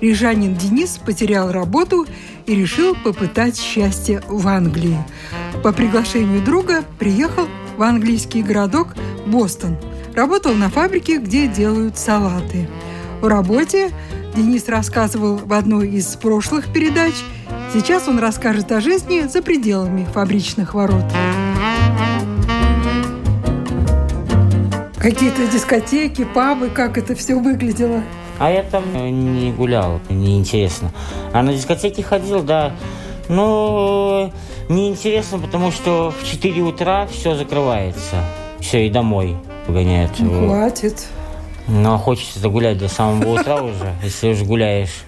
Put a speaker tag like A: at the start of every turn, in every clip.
A: Рижанин Денис потерял работу и решил попытать счастье в Англии. По приглашению друга приехал в английский городок Бостон. Работал на фабрике, где делают салаты. В работе Денис рассказывал в одной из прошлых передач. Сейчас он расскажет о жизни за пределами фабричных ворот. Какие-то дискотеки, пабы, как это все выглядело?
B: А я там не гулял, неинтересно. А на дискотеке ходил, да. Но неинтересно, потому что в 4 утра все закрывается. Все, и домой погоняют.
A: Ну, хватит.
B: Ну, а хочется загулять до самого утра уже, если уже гуляешь.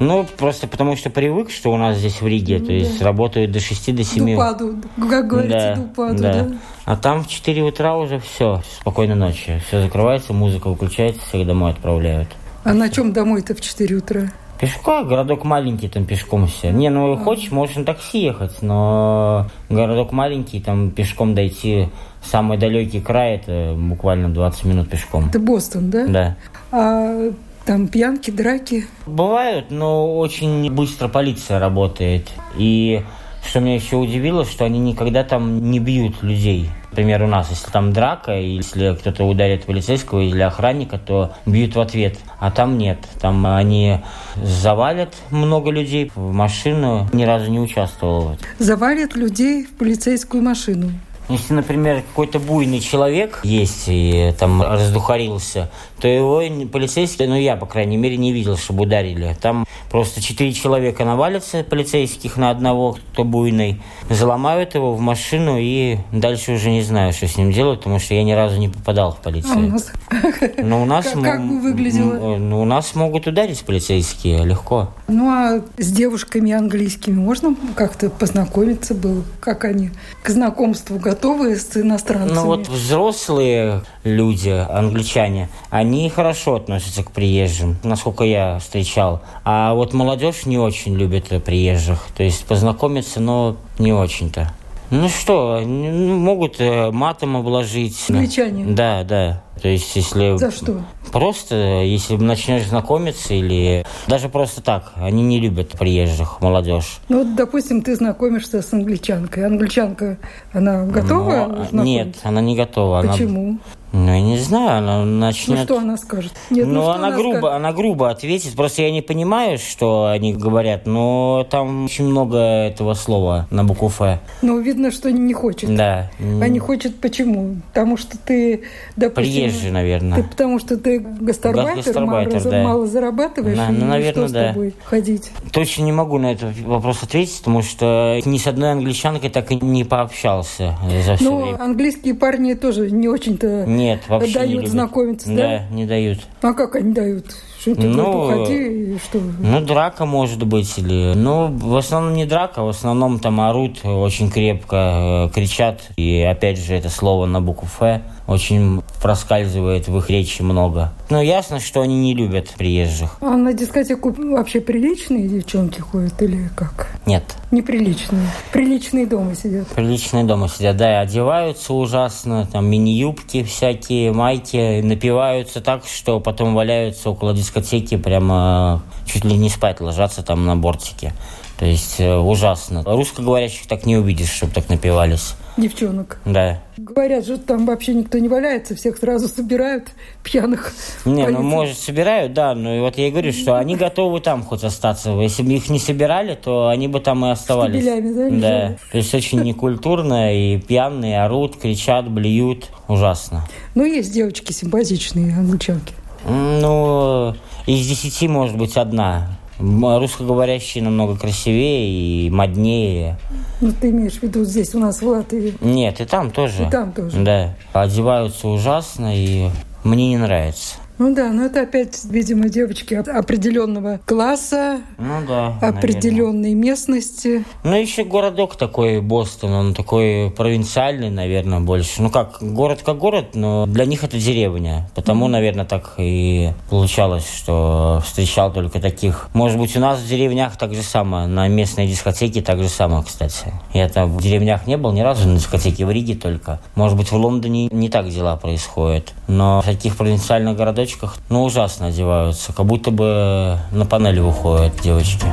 B: Ну, просто потому что привык, что у нас здесь в Риге, то есть работают до 6 до 7.
A: До упаду, как говорится,
B: да,
A: до упаду,
B: да.
A: да.
B: А там в 4 утра уже все, спокойной ночи. Все закрывается, музыка выключается, всех домой отправляют.
A: А на чем домой-то в 4 утра?
B: Пешком, городок маленький, там пешком все. Не, ну
A: А.
B: хочешь, можешь на такси ехать, но городок маленький, там пешком дойти, самый далекий край, это буквально 20 минут пешком.
A: Это Бостон, да?
B: Да.
A: А там пьянки, драки?
B: Бывают, но очень быстро полиция работает. И что меня еще удивило, что они никогда там не бьют людей. Например, у нас, если там драка, и если кто-то ударит полицейского или охранника, то бьют в ответ. А там нет. Там они завалят много людей в машину. Ни разу не участвовал.
A: Завалят людей в полицейскую машину.
B: Если, например, какой-то буйный человек есть и там раздухарился, то его полицейские, ну я, по крайней мере, не видел, чтобы ударили. Там просто четыре человека навалятся полицейских на одного, кто буйный, заломают его в машину и дальше уже не знаю, что с ним делать, потому что я ни разу не попадал в
A: А у
B: полицию.
A: нас
B: Но у нас,
A: Как- как бы выглядело?
B: э, ну, у нас могут ударить полицейские легко.
A: Ну а с девушками английскими можно как-то познакомиться было? Как они к знакомству готовы с иностранцами?
B: Ну вот взрослые люди, англичане, они хорошо относятся к приезжим, насколько я встречал. А вот молодежь не очень любит приезжих. То есть познакомиться, но не очень-то. Ну что, могут э, матом обложить.
A: Англичане?
B: Да, да. То есть если...
A: За что?
B: Просто, если начнешь знакомиться или даже просто так, они не любят приезжих, молодежь.
A: Ну вот, допустим, ты знакомишься с англичанкой. Англичанка, она готова
B: Но? Нет, она не готова. Она-
A: Почему?
B: Ну, я не знаю, она
A: Ну
B: начнет...
A: что она скажет? Нет,
B: ну,
A: что
B: она, грубо,
A: скажет?
B: она грубо ответит. Просто я не понимаю, что они говорят, но там очень много этого слова на букву Ф.
A: Ну, видно, что не хочет.
B: Да.
A: А не хочет почему? Потому что ты, допустим...
B: Приезжий, наверное.
A: Ты потому что ты гастарбайтер,
B: Гастарбайтер,
A: мало,
B: да.
A: мало зарабатываешь,
B: Да,
A: и
B: ну, наверное,
A: что с
B: да.
A: тобой ходить?
B: Точно не могу на этот вопрос ответить, потому что ни с одной англичанкой так и не пообщался за все
A: Ну,
B: время.
A: английские парни тоже не очень-то
B: Нет, вообще
A: дают
B: не любят.
A: знакомиться, да?
B: Да, не дают.
A: А как они дают? Что ты
B: Ну,
A: ну, уходи, и что?
B: Ну, драка может быть, или... Ну, в основном не драка, в основном там орут очень крепко, э, кричат. И опять же, это слово на букву «Ф» очень проскальзывает в их речи много. Ну, ясно, что они не любят приезжих.
A: А на дискотеку вообще приличные девчонки ходят или как?
B: Нет.
A: Неприличные. Приличные дома сидят.
B: Приличные дома сидят, да, и одеваются ужасно, там мини-юбки всякие, майки, напиваются так, что потом валяются около дискотеки, прямо чуть ли не спать ложатся там на бортике. То есть э, ужасно. Русскоговорящих так не увидишь, чтобы так напивались.
A: Девчонок.
B: Да.
A: Говорят же, там вообще никто не валяется, всех сразу собирают пьяных.
B: Не, ну может собирают, да, но вот я и говорю, что они готовы там хоть остаться. Если бы их не собирали, то они бы там и оставались.
A: Штабелями, да,
B: Да. То есть очень некультурно, и пьяные орут, кричат, блюют. Ужасно.
A: Ну, есть девочки симпатичные, англичанки.
B: Ну, из десяти, может быть, одна. Русскоговорящие намного красивее и моднее.
A: Ну, ты имеешь в виду здесь у нас в Латвии.
B: Нет, и там тоже.
A: И там тоже.
B: Да. Одеваются ужасно, и мне не нравится.
A: Ну да, но это опять, видимо, девочки определенного класса,
B: ну, да,
A: определенной наверное. местности.
B: Ну еще городок такой Бостон, он такой провинциальный, наверное, больше. Ну как, город как город, но для них это деревня. Потому, mm-hmm. наверное, так и получалось, что встречал только таких. Может быть, у нас в деревнях так же самое, на местной дискотеке так же самое, кстати. Я там в деревнях не был ни разу на дискотеке, в Риге только. Может быть, в Лондоне не так дела происходят. Но в таких провинциальных городах девочках, ну, ужасно одеваются, как будто бы на панели выходят девочки.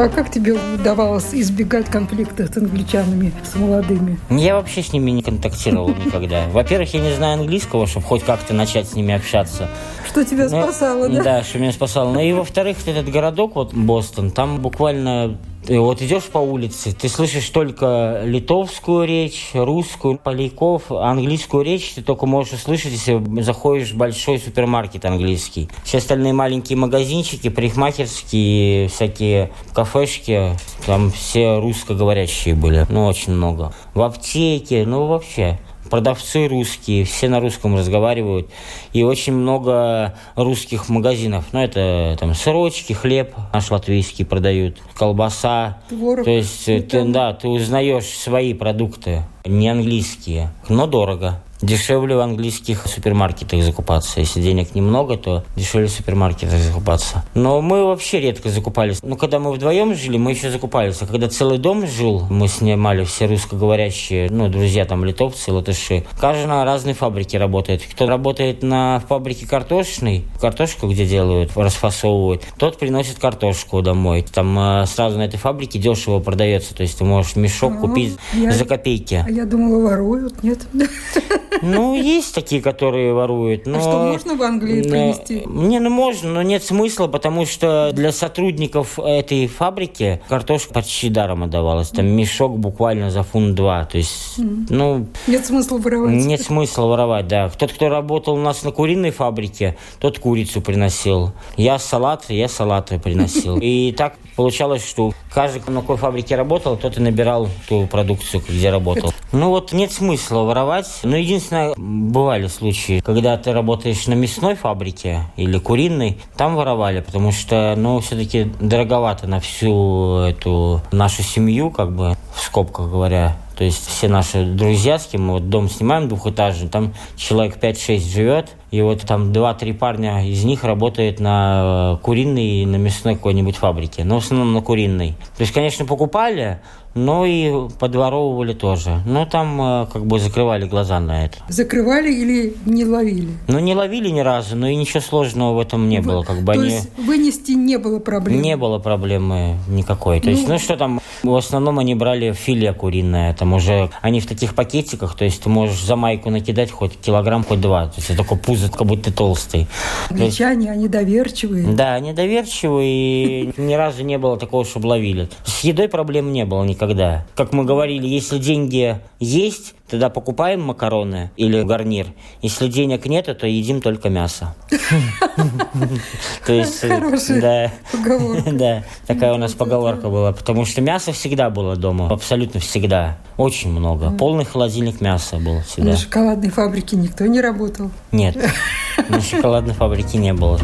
A: А как тебе удавалось избегать конфликтов с англичанами, с молодыми?
B: Я вообще с ними не контактировал никогда. Во-первых, я не знаю английского, чтобы хоть как-то начать с ними общаться.
A: Что тебя ну, спасало, да?
B: Да, что меня спасало. Ну и во-вторых, этот городок, вот Бостон, там буквально ты вот идешь по улице, ты слышишь только литовскую речь, русскую, поляков, английскую речь ты только можешь услышать, если заходишь в большой супермаркет английский. Все остальные маленькие магазинчики, парикмахерские, всякие кафешки, там все русскоговорящие были, ну, очень много. В аптеке, ну, вообще продавцы русские, все на русском разговаривают, и очень много русских магазинов. Ну, это там сырочки, хлеб наш латвийский продают, колбаса.
A: Творог.
B: То есть, ты, да, ты узнаешь свои продукты, не английские, но дорого. Дешевле в английских супермаркетах закупаться. Если денег немного, то дешевле в супермаркетах закупаться. Но мы вообще редко закупались. Ну, когда мы вдвоем жили, мы еще закупались. А когда целый дом жил, мы снимали все русскоговорящие, ну, друзья там литовцы, латыши. Каждый на разной фабрике работает. Кто работает на фабрике картошной, картошку где делают, расфасовывают, тот приносит картошку домой. Там э, сразу на этой фабрике дешево продается. То есть ты можешь мешок ну, купить я, за копейки.
A: А я думала, воруют, нет?
B: Ну, есть такие, которые воруют.
A: Но... А что, можно в Англии принести?
B: Не, ну можно, но нет смысла, потому что для сотрудников этой фабрики картошка почти даром отдавалась. Там мешок буквально за фунт два. То есть, mm. ну...
A: Нет смысла воровать.
B: Нет смысла воровать, да. Тот, кто работал у нас на куриной фабрике, тот курицу приносил. Я салат, я салаты приносил. И так получалось, что каждый, на какой фабрике работал, тот и набирал ту продукцию, где работал. Ну вот нет смысла воровать. Но единственное, бывали случаи, когда ты работаешь на мясной фабрике или куриной, там воровали, потому что, ну, все-таки дороговато на всю эту нашу семью, как бы, в скобках говоря, то есть все наши друзья, с кем мы вот дом снимаем двухэтажный, там человек 5-6 живет, и вот там 2-3 парня из них работают на э, куриной и на мясной какой-нибудь фабрике, но в основном на куриной. То есть, конечно, покупали, но и подворовывали тоже. Но там э, как бы закрывали глаза на это.
A: Закрывали или не ловили?
B: Ну, не ловили ни разу, но и ничего сложного в этом не вы, было. Как бы
A: то
B: они...
A: есть вынести не было проблем?
B: Не было проблемы никакой. То ну... есть, ну что там, в основном они брали филе куриное. Там уже они в таких пакетиках, то есть ты можешь за майку накидать хоть килограмм, хоть два. То есть это такой пузо, как будто ты толстый.
A: Англичане, есть... они доверчивые.
B: Да, они доверчивые, и ни разу не было такого, чтобы ловили. С едой проблем не было никогда никогда. Как мы говорили, если деньги есть, тогда покупаем макароны или гарнир. Если денег нет, то едим только мясо.
A: То есть, да,
B: да, такая у нас поговорка была, потому что мясо всегда было дома, абсолютно всегда, очень много. Полный холодильник мяса был всегда.
A: На шоколадной фабрике никто не работал?
B: Нет, на шоколадной фабрике не было.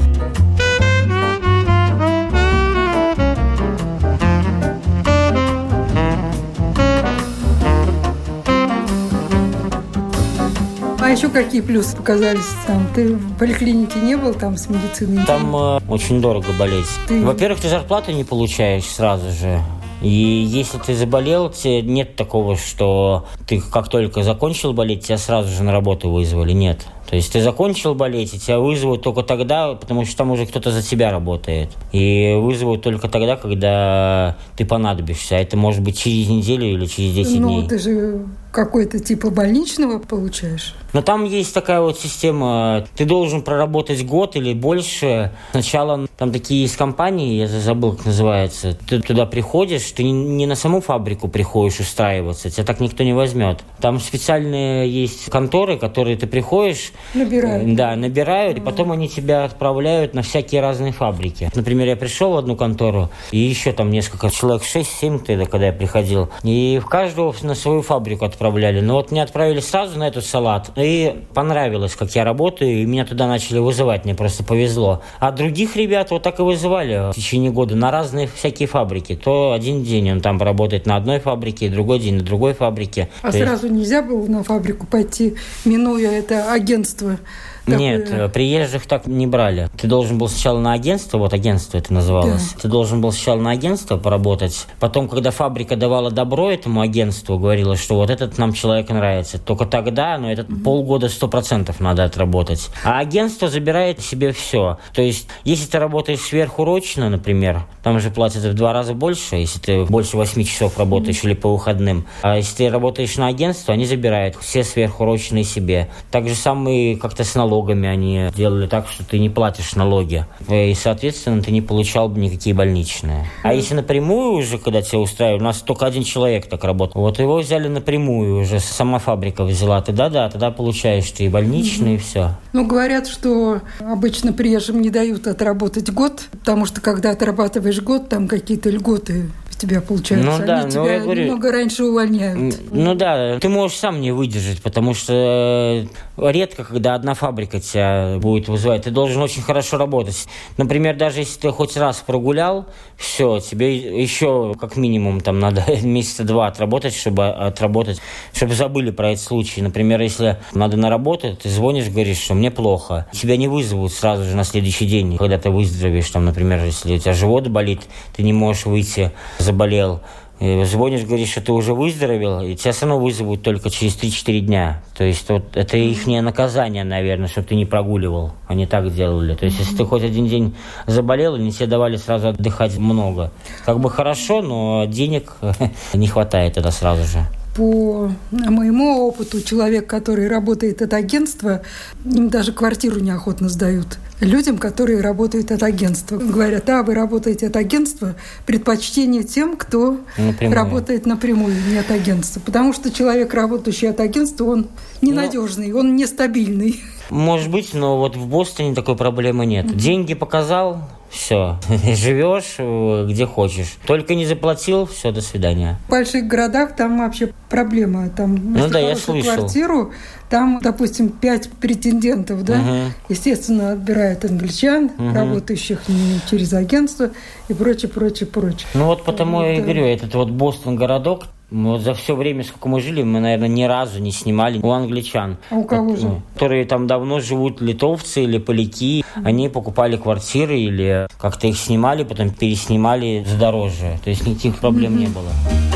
A: Еще какие плюсы показались там? Ты в поликлинике не был там с медициной?
B: Там э, очень дорого болеть. Ты... Во-первых, ты зарплату не получаешь сразу же. И если ты заболел, тебе нет такого, что ты как только закончил болеть, тебя сразу же на работу вызвали. Нет. То есть ты закончил болеть, и тебя вызовут только тогда, потому что там уже кто-то за тебя работает. И вызовут только тогда, когда ты понадобишься. А это может быть через неделю или через 10
A: ну,
B: дней.
A: Ну, ты же какой-то типа больничного получаешь?
B: Но там есть такая вот система, ты должен проработать год или больше. Сначала там такие есть компании, я забыл, как называется. Ты туда приходишь, ты не на саму фабрику приходишь устраиваться, тебя так никто не возьмет. Там специальные есть конторы, которые ты приходишь...
A: Набирают.
B: Да, набирают, и потом они тебя отправляют на всякие разные фабрики. Например, я пришел в одну контору, и еще там несколько человек, 6-7 тогда, когда я приходил, и в каждого на свою фабрику отправляли. Но вот меня отправили сразу на этот салат, и понравилось, как я работаю, и меня туда начали вызывать, мне просто повезло. А других ребят вот так и вызывали в течение года на разные всякие фабрики. То один день он там работает на одной фабрике, другой день на другой фабрике.
A: А То сразу есть... нельзя было на фабрику пойти, минуя это агентство?
B: Нет, такое... приезжих так не брали. Ты должен был сначала на агентство, вот агентство это называлось. Да. Ты должен был сначала на агентство поработать. Потом, когда фабрика давала добро этому агентству, говорила, что вот этот нам человек нравится, только тогда, ну, этот угу. полгода сто процентов надо отработать. А агентство забирает себе все. То есть, если ты работаешь сверхурочно, например, там же платят в два раза больше, если ты больше восьми часов работаешь угу. или по выходным. А если ты работаешь на агентство, они забирают все сверхурочные себе. Так же самое как-то с налогами налогами они делали так, что ты не платишь налоги. И, соответственно, ты не получал бы никакие больничные. А если напрямую уже, когда тебя устраивали, у нас только один человек так работал. Вот его взяли напрямую уже, сама фабрика взяла. Ты да-да, тогда получаешь ты и больничные, и все.
A: Ну, говорят, что обычно приезжим не дают отработать год, потому что когда отрабатываешь год, там какие-то льготы тебя получается. Ну да, Они тебя я говорю, немного раньше увольняют.
B: Ну да, ты можешь сам не выдержать, потому что э, редко, когда одна фабрика тебя будет вызывать, ты должен очень хорошо работать. Например, даже если ты хоть раз прогулял, все, тебе еще как минимум там надо месяца два отработать, чтобы отработать, чтобы забыли про этот случай. Например, если надо на работу, ты звонишь, говоришь, что мне плохо. Тебя не вызовут сразу же на следующий день, когда ты выздоровеешь, там, например, если у тебя живот болит, ты не можешь выйти заболел, звонишь, говоришь, что ты уже выздоровел, и тебя все равно вызовут только через 3-4 дня. То есть вот это их наказание, наверное, чтобы ты не прогуливал. Они так делали. То есть если ты хоть один день заболел, они тебе давали сразу отдыхать много. Как бы хорошо, но денег не хватает тогда сразу же
A: по моему опыту, человек, который работает от агентства, им даже квартиру неохотно сдают людям, которые работают от агентства. Говорят, а, вы работаете от агентства, предпочтение тем, кто напрямую. работает напрямую, не от агентства. Потому что человек, работающий от агентства, он ненадежный, ну, он нестабильный.
B: Может быть, но вот в Бостоне такой проблемы нет. Деньги показал, все, живешь э, где хочешь. Только не заплатил, все, до свидания.
A: В больших городах там вообще проблема. Там,
B: ну да, я слышал.
A: квартиру, там, допустим, пять претендентов, да, угу. естественно, отбирают англичан, угу. работающих через агентство и прочее, прочее, прочее.
B: Ну вот потому вот, я и говорю, этот вот Бостон городок, вот за все время, сколько мы жили, мы, наверное, ни разу не снимали у англичан.
A: А у кого же?
B: Которые там давно живут, литовцы или поляки. Они покупали квартиры или как-то их снимали, потом переснимали за дороже. То есть никаких проблем mm-hmm. не было.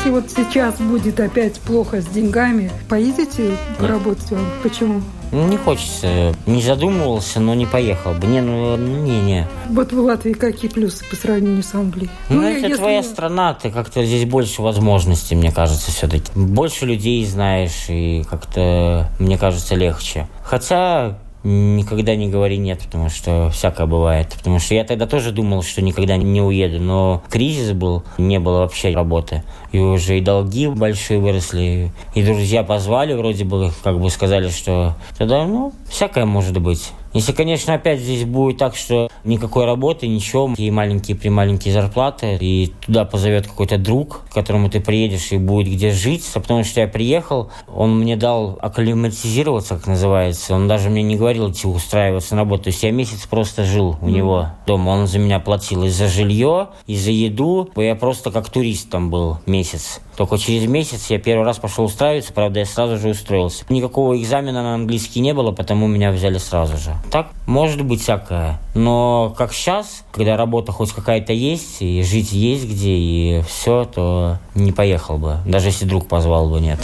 A: Если вот сейчас будет опять плохо с деньгами, поедете поработать вам? Почему?
B: Ну, не хочется. Не задумывался, но не поехал бы. Не, ну, ну, не, не.
A: Вот в Латвии какие плюсы по сравнению с Англией?
B: Ну, ну это если... твоя страна, ты как-то здесь больше возможностей, мне кажется, все-таки. Больше людей знаешь, и как-то, мне кажется, легче. Хотя Никогда не говори нет, потому что всякое бывает. Потому что я тогда тоже думал, что никогда не уеду, но кризис был, не было вообще работы. И уже и долги большие выросли, и друзья позвали, вроде бы, как бы сказали, что тогда, ну, всякое может быть. Если, конечно, опять здесь будет так, что никакой работы, ничего, и маленькие-прималенькие зарплаты, и туда позовет какой-то друг, к которому ты приедешь и будет где жить, а потому что я приехал, он мне дал акклиматизироваться, как называется, он даже мне не говорил идти устраиваться на работу, то есть я месяц просто жил у него дома, он за меня платил и за жилье, и за еду, я просто как турист там был месяц. Только через месяц я первый раз пошел устраиваться, правда, я сразу же устроился. Никакого экзамена на английский не было, потому меня взяли сразу же. Так, может быть всякое. Но как сейчас, когда работа хоть какая-то есть, и жить есть где, и все, то не поехал бы. Даже если друг позвал бы, нет.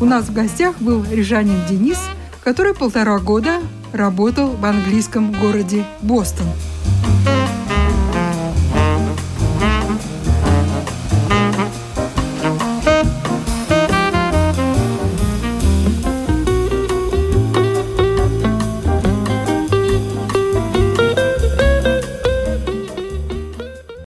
A: У нас в гостях был рижанин Денис – который полтора года работал в английском городе Бостон.